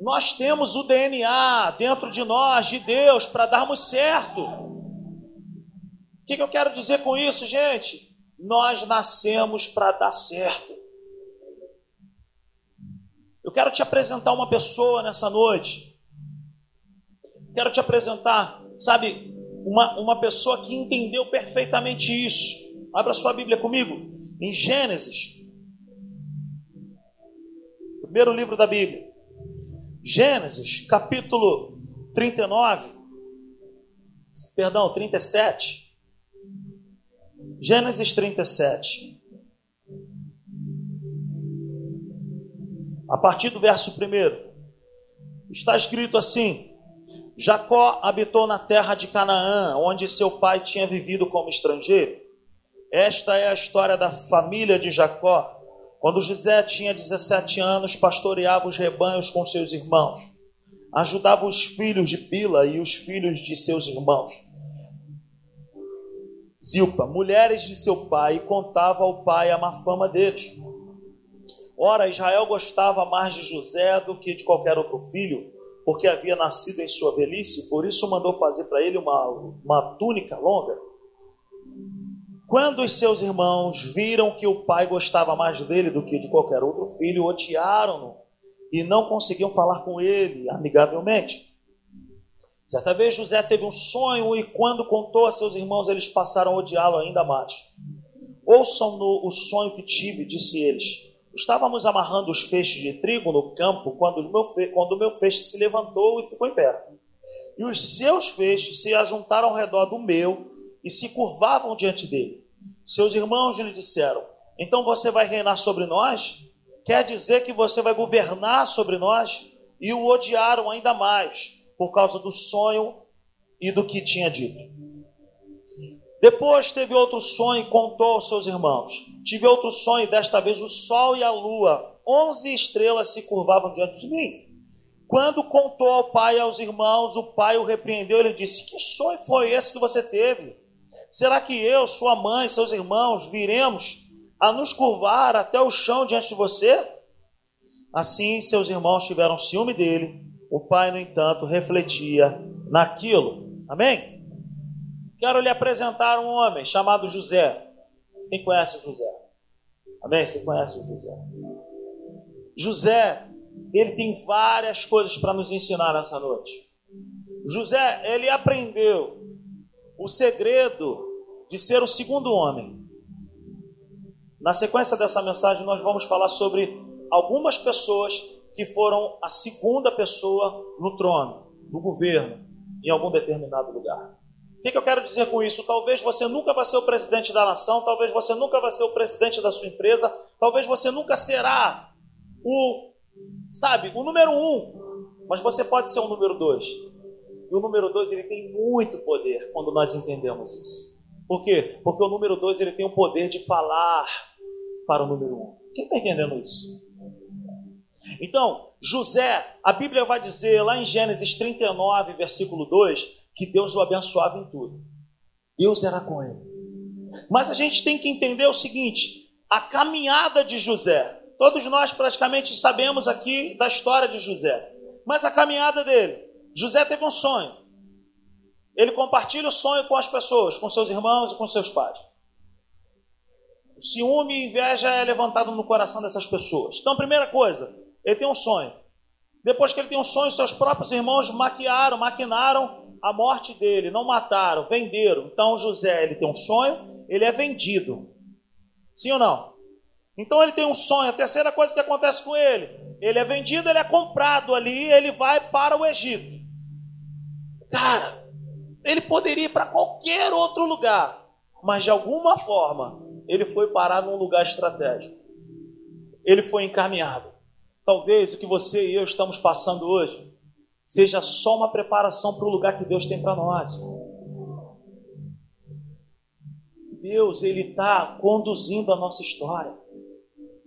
Nós temos o DNA dentro de nós, de Deus, para darmos certo. O que, que eu quero dizer com isso, gente? Nós nascemos para dar certo. Eu quero te apresentar uma pessoa nessa noite. Quero te apresentar, sabe, uma, uma pessoa que entendeu perfeitamente isso. Abra sua Bíblia comigo, em Gênesis, primeiro livro da Bíblia, Gênesis, capítulo 39, perdão, 37. Gênesis 37. A partir do verso 1, está escrito assim: Jacó habitou na terra de Canaã, onde seu pai tinha vivido como estrangeiro. Esta é a história da família de Jacó. Quando José tinha 17 anos, pastoreava os rebanhos com seus irmãos. Ajudava os filhos de Bila e os filhos de seus irmãos. Zilpa, mulheres de seu pai, e contava ao pai a má fama deles. Ora, Israel gostava mais de José do que de qualquer outro filho, porque havia nascido em sua velhice, por isso mandou fazer para ele uma, uma túnica longa. Quando os seus irmãos viram que o pai gostava mais dele do que de qualquer outro filho, odiaram-no e não conseguiam falar com ele amigavelmente. Certa vez José teve um sonho e, quando contou a seus irmãos, eles passaram a odiá-lo ainda mais. Ouçam no o sonho que tive, disse eles. Estávamos amarrando os feixes de trigo no campo quando o meu, fe... quando o meu feixe se levantou e ficou em pé. E os seus feixes se ajuntaram ao redor do meu e se curvavam diante dele. Seus irmãos lhe disseram: Então você vai reinar sobre nós? Quer dizer que você vai governar sobre nós? E o odiaram ainda mais por causa do sonho e do que tinha dito. Depois teve outro sonho e contou aos seus irmãos. Tive outro sonho, desta vez o sol e a lua, onze estrelas se curvavam diante de mim. Quando contou ao pai e aos irmãos, o pai o repreendeu e disse: Que sonho foi esse que você teve? Será que eu, sua mãe, seus irmãos, viremos a nos curvar até o chão diante de você? Assim, seus irmãos tiveram ciúme dele. O pai, no entanto, refletia naquilo. Amém? Quero lhe apresentar um homem chamado José. Quem conhece o José? Amém? Você conhece o José? José, ele tem várias coisas para nos ensinar nessa noite. José, ele aprendeu o segredo de ser o segundo homem. Na sequência dessa mensagem, nós vamos falar sobre algumas pessoas que foram a segunda pessoa no trono, no governo, em algum determinado lugar. O que, eu quero dizer com isso? Talvez você nunca vai ser o presidente da nação, talvez você nunca vai ser o presidente da sua empresa, talvez você nunca será o, sabe, o número um, mas você pode ser o número dois. E o número dois ele tem muito poder quando nós entendemos isso. Por quê? Porque o número dois ele tem o poder de falar para o número um. Quem está entendendo isso? Então, José, a Bíblia vai dizer lá em Gênesis 39, versículo 2, que Deus o abençoava em tudo. Deus era com ele. Mas a gente tem que entender o seguinte: a caminhada de José. Todos nós praticamente sabemos aqui da história de José. Mas a caminhada dele. José teve um sonho. Ele compartilha o sonho com as pessoas, com seus irmãos e com seus pais. O ciúme e inveja é levantado no coração dessas pessoas. Então, primeira coisa, ele tem um sonho. Depois que ele tem um sonho, seus próprios irmãos maquiaram, maquinaram a morte dele, não mataram, venderam. Então José, ele tem um sonho, ele é vendido. Sim ou não? Então ele tem um sonho. A terceira coisa que acontece com ele, ele é vendido, ele é comprado ali, ele vai para o Egito. Cara, ele poderia ir para qualquer outro lugar, mas de alguma forma ele foi parar num lugar estratégico. Ele foi encaminhado. Talvez o que você e eu estamos passando hoje seja só uma preparação para o lugar que Deus tem para nós. Deus, Ele está conduzindo a nossa história.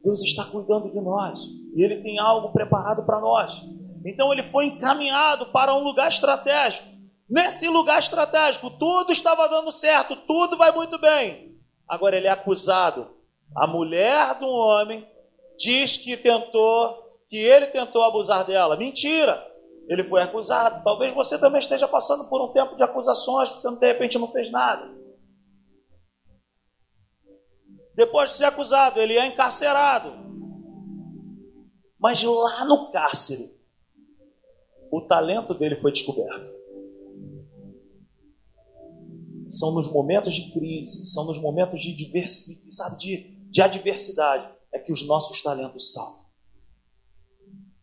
Deus está cuidando de nós. E Ele tem algo preparado para nós. Então ele foi encaminhado para um lugar estratégico. Nesse lugar estratégico, tudo estava dando certo, tudo vai muito bem. Agora ele é acusado. A mulher do homem diz que tentou, que ele tentou abusar dela. Mentira! Ele foi acusado. Talvez você também esteja passando por um tempo de acusações, você de repente não fez nada. Depois de ser acusado, ele é encarcerado. Mas lá no cárcere, o talento dele foi descoberto. são nos momentos de crise, são nos momentos de, sabe, de, de adversidade, é que os nossos talentos saltam.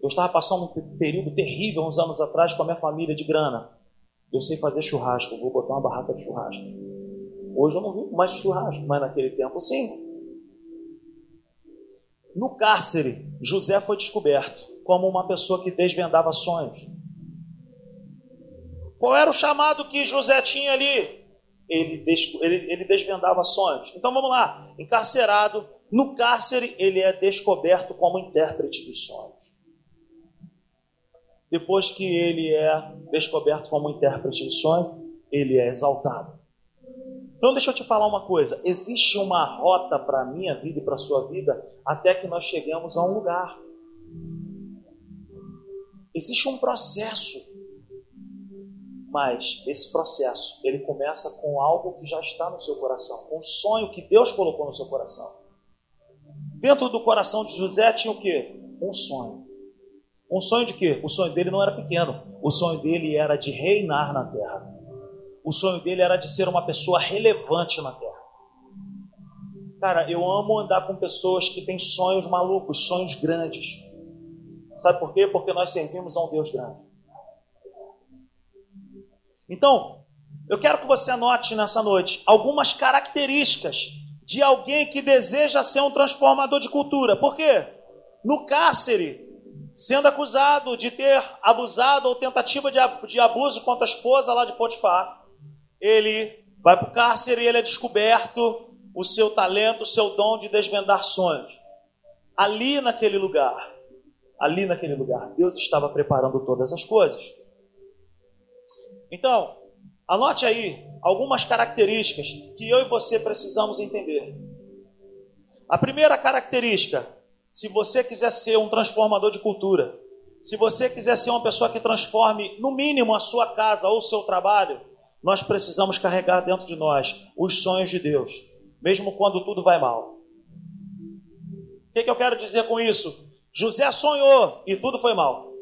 Eu estava passando um período terrível uns anos atrás com a minha família de grana. Eu sei fazer churrasco, vou botar uma barraca de churrasco. Hoje eu não vivo mais de churrasco, mas naquele tempo sim. No cárcere, José foi descoberto como uma pessoa que desvendava sonhos. Qual era o chamado que José tinha ali? Ele, ele, ele desvendava sonhos. Então vamos lá. Encarcerado, no cárcere, ele é descoberto como intérprete de sonhos. Depois que ele é descoberto como intérprete de sonhos, ele é exaltado. Então deixa eu te falar uma coisa: existe uma rota para a minha vida e para a sua vida até que nós chegamos a um lugar. Existe um processo. Mas esse processo, ele começa com algo que já está no seu coração, com um sonho que Deus colocou no seu coração. Dentro do coração de José tinha o quê? Um sonho. Um sonho de quê? O sonho dele não era pequeno. O sonho dele era de reinar na terra. O sonho dele era de ser uma pessoa relevante na terra. Cara, eu amo andar com pessoas que têm sonhos malucos, sonhos grandes. Sabe por quê? Porque nós servimos a um Deus grande. Então, eu quero que você anote nessa noite algumas características de alguém que deseja ser um transformador de cultura. Por quê? No cárcere, sendo acusado de ter abusado ou tentativa de abuso contra a esposa lá de Potifar, ele vai para o cárcere e ele é descoberto o seu talento, o seu dom de desvendar sonhos. Ali naquele lugar, ali naquele lugar, Deus estava preparando todas as coisas. Então, anote aí algumas características que eu e você precisamos entender. A primeira característica, se você quiser ser um transformador de cultura, se você quiser ser uma pessoa que transforme, no mínimo, a sua casa ou o seu trabalho, nós precisamos carregar dentro de nós os sonhos de Deus, mesmo quando tudo vai mal. O que, que eu quero dizer com isso? José sonhou e tudo foi mal.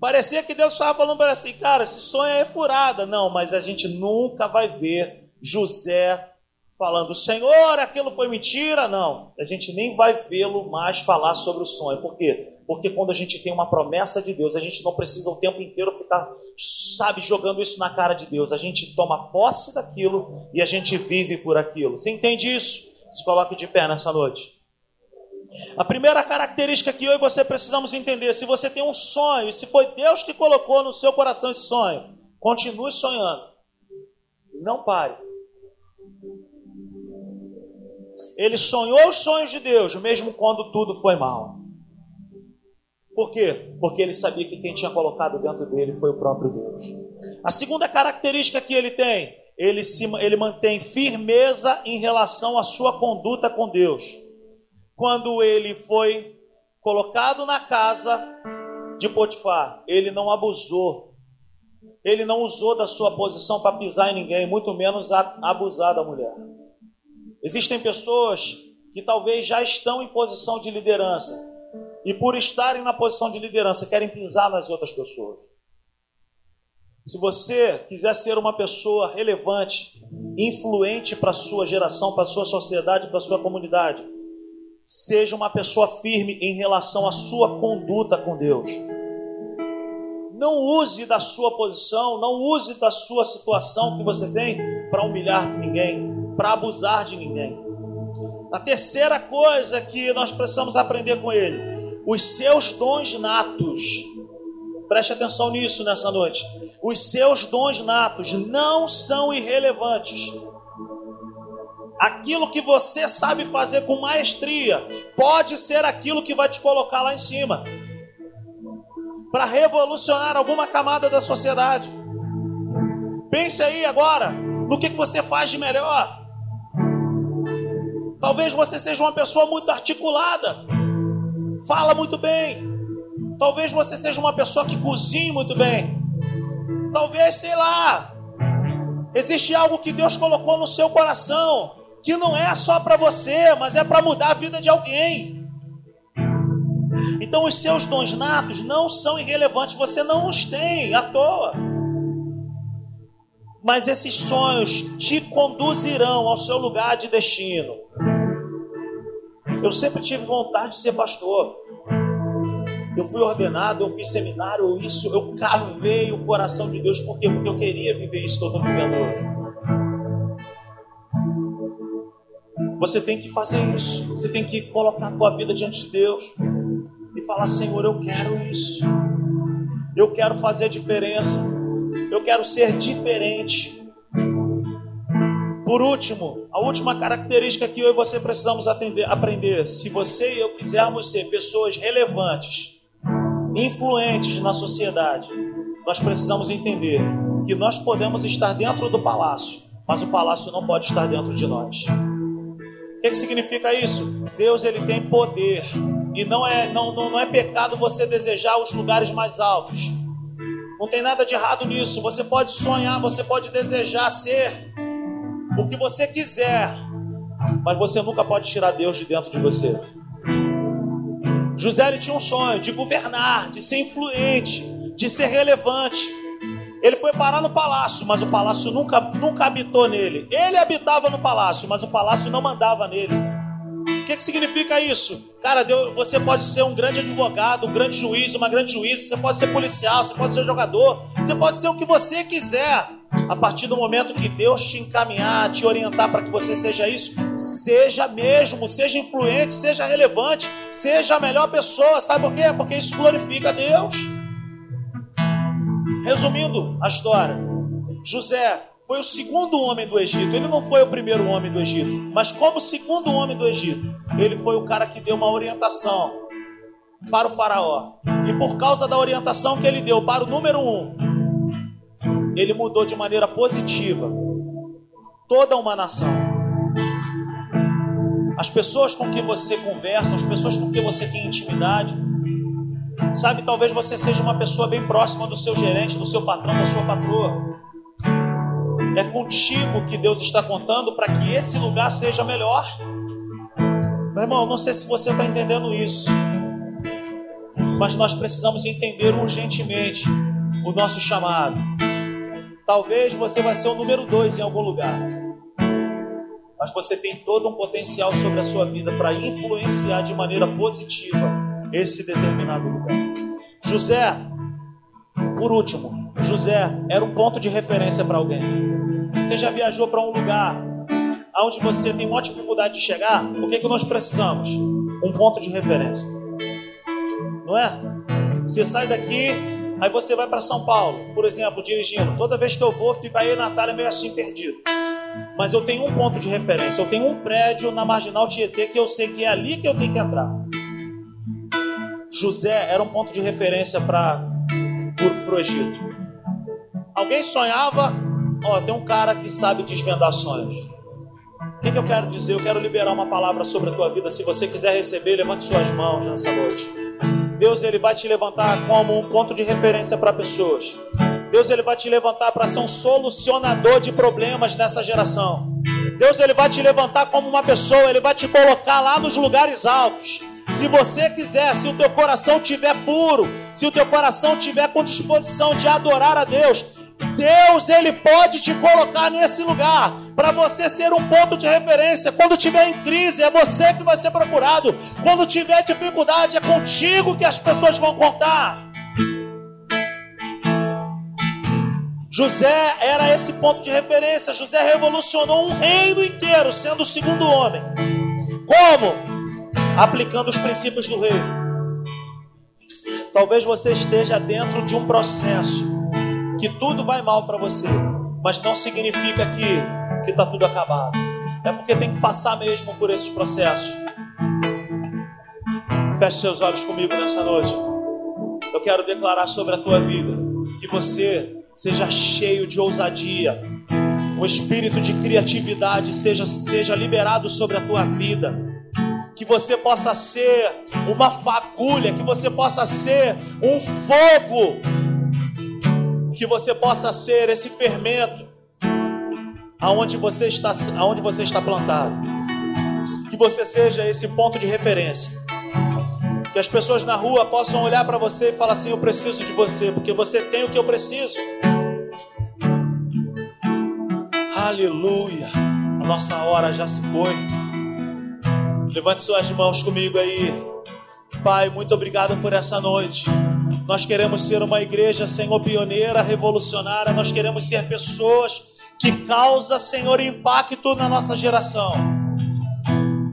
Parecia que Deus estava falando para assim, cara, esse sonho é furada. Não, mas a gente nunca vai ver José falando, Senhor, aquilo foi mentira. Não, a gente nem vai vê-lo mais falar sobre o sonho. Por quê? Porque quando a gente tem uma promessa de Deus, a gente não precisa o tempo inteiro ficar, sabe, jogando isso na cara de Deus. A gente toma posse daquilo e a gente vive por aquilo. Você entende isso? Se coloque de pé nessa noite. A primeira característica que eu e você precisamos entender: se você tem um sonho, se foi Deus que colocou no seu coração esse sonho, continue sonhando. Não pare. Ele sonhou os sonhos de Deus, mesmo quando tudo foi mal. Por quê? Porque ele sabia que quem tinha colocado dentro dele foi o próprio Deus. A segunda característica que ele tem, ele, se, ele mantém firmeza em relação à sua conduta com Deus quando ele foi colocado na casa de Potifar, ele não abusou. Ele não usou da sua posição para pisar em ninguém, muito menos abusar da mulher. Existem pessoas que talvez já estão em posição de liderança e por estarem na posição de liderança querem pisar nas outras pessoas. Se você quiser ser uma pessoa relevante, influente para a sua geração, para a sua sociedade, para a sua comunidade, Seja uma pessoa firme em relação à sua conduta com Deus. Não use da sua posição, não use da sua situação que você tem para humilhar ninguém, para abusar de ninguém. A terceira coisa que nós precisamos aprender com ele, os seus dons natos. Preste atenção nisso nessa noite. Os seus dons natos não são irrelevantes. Aquilo que você sabe fazer com maestria pode ser aquilo que vai te colocar lá em cima para revolucionar alguma camada da sociedade. Pense aí agora no que, você faz de melhor. Talvez você seja uma pessoa muito articulada, fala muito bem. Talvez você seja uma pessoa que cozinha muito bem. Talvez, sei lá, existe algo que Deus colocou no seu coração que não é só para você, mas é para mudar a vida de alguém. Então os seus dons natos não são irrelevantes, você não os tem à toa. mas esses sonhos te conduzirão ao seu lugar de destino. Eu sempre tive vontade de ser pastor. Eu fui ordenado, eu fiz seminário, isso, eu cavei o coração de Deus, por quê? Porque eu queria viver isso que eu estou vivendo hoje. Você tem que fazer isso. Você tem que colocar a tua vida diante de Deus e falar: Senhor, eu quero isso. Eu quero fazer diferença. Eu quero ser diferente. Por último, a última característica que eu e você precisamos atender, aprender: se você e eu quisermos ser pessoas relevantes, influentes na sociedade, nós precisamos entender que nós podemos estar dentro do palácio, mas o palácio não pode estar dentro de nós. O que, que significa isso? Deus ele tem poder e não é, não, não, não é pecado você desejar os lugares mais altos. Não tem nada de errado nisso. Você pode sonhar, você pode desejar ser o que você quiser, mas você nunca pode tirar Deus de dentro de você. José tinha um sonho de governar, de ser influente, de ser relevante. Ele foi parar no palácio, mas o palácio nunca, nunca habitou nele. Ele habitava no palácio, mas o palácio não mandava nele. O que, que significa isso? Cara, Deus, você pode ser um grande advogado, um grande juiz, uma grande juíza, você pode ser policial, você pode ser jogador, você pode ser o que você quiser. A partir do momento que Deus te encaminhar, te orientar para que você seja isso, seja mesmo, seja influente, seja relevante, seja a melhor pessoa. Sabe por quê? Porque isso glorifica a Deus. Resumindo a história, José foi o segundo homem do Egito. Ele não foi o primeiro homem do Egito, mas como segundo homem do Egito, ele foi o cara que deu uma orientação para o faraó. E por causa da orientação que ele deu para o número um, ele mudou de maneira positiva toda uma nação. As pessoas com quem você conversa, as pessoas com quem você tem intimidade, Sabe, talvez você seja uma pessoa bem próxima do seu gerente, do seu patrão, da sua patroa. É contigo que Deus está contando para que esse lugar seja melhor. Meu irmão, não sei se você está entendendo isso, mas nós precisamos entender urgentemente o nosso chamado. Talvez você vai ser o número dois em algum lugar, mas você tem todo um potencial sobre a sua vida para influenciar de maneira positiva esse determinado lugar. José, por último, José era um ponto de referência para alguém. Você já viajou para um lugar onde você tem uma dificuldade de chegar? O que, que nós precisamos? Um ponto de referência. Não é? Você sai daqui, aí você vai para São Paulo, por exemplo, dirigindo. Toda vez que eu vou, fica aí Natália meio assim perdido. Mas eu tenho um ponto de referência. Eu tenho um prédio na Marginal Tietê que eu sei que é ali que eu tenho que entrar. José era um ponto de referência para o Egito. Alguém sonhava, ó, tem um cara que sabe desvendar sonhos. O que, que eu quero dizer? Eu quero liberar uma palavra sobre a tua vida. Se você quiser receber, levante suas mãos nessa noite. Deus ele vai te levantar como um ponto de referência para pessoas. Deus ele vai te levantar para ser um solucionador de problemas nessa geração. Deus ele vai te levantar como uma pessoa, ele vai te colocar lá nos lugares altos. Se você quiser, se o teu coração estiver puro, se o teu coração estiver com disposição de adorar a Deus, Deus ele pode te colocar nesse lugar para você ser um ponto de referência. Quando tiver em crise, é você que vai ser procurado. Quando tiver dificuldade, é contigo que as pessoas vão contar. José era esse ponto de referência. José revolucionou um reino inteiro, sendo o segundo homem. Como? aplicando os princípios do reino. Talvez você esteja dentro de um processo que tudo vai mal para você, mas não significa que que está tudo acabado. É porque tem que passar mesmo por esses processos. Feche seus olhos comigo nessa noite. Eu quero declarar sobre a tua vida que você seja cheio de ousadia, o espírito de criatividade seja, seja liberado sobre a tua vida que você possa ser uma fagulha, que você possa ser um fogo, que você possa ser esse fermento aonde você está, aonde você está plantado. Que você seja esse ponto de referência. Que as pessoas na rua possam olhar para você e falar assim: Eu preciso de você, porque você tem o que eu preciso. Aleluia. A nossa hora já se foi. Levante suas mãos comigo aí. Pai, muito obrigado por essa noite. Nós queremos ser uma igreja, Senhor, pioneira, revolucionária. Nós queremos ser pessoas que causam, Senhor, impacto na nossa geração.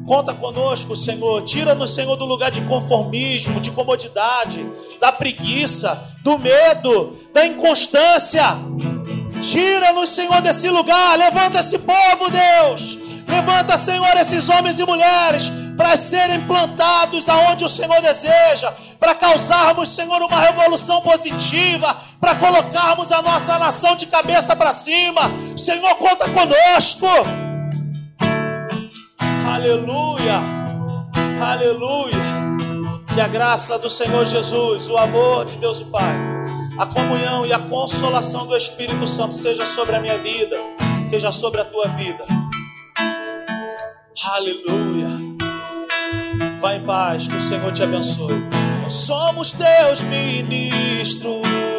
Conta conosco, Senhor. Tira-nos, Senhor, do lugar de conformismo, de comodidade, da preguiça, do medo, da inconstância. Tira-nos, Senhor, desse lugar. Levanta esse povo, Deus. Levanta, Senhor, esses homens e mulheres para serem plantados aonde o Senhor deseja, para causarmos, Senhor, uma revolução positiva, para colocarmos a nossa nação de cabeça para cima. Senhor, conta conosco. Aleluia, aleluia. Que a graça do Senhor Jesus, o amor de Deus o Pai, a comunhão e a consolação do Espírito Santo seja sobre a minha vida, seja sobre a tua vida. Aleluia. Vai em paz, que o Senhor te abençoe. Nós somos teus meninos.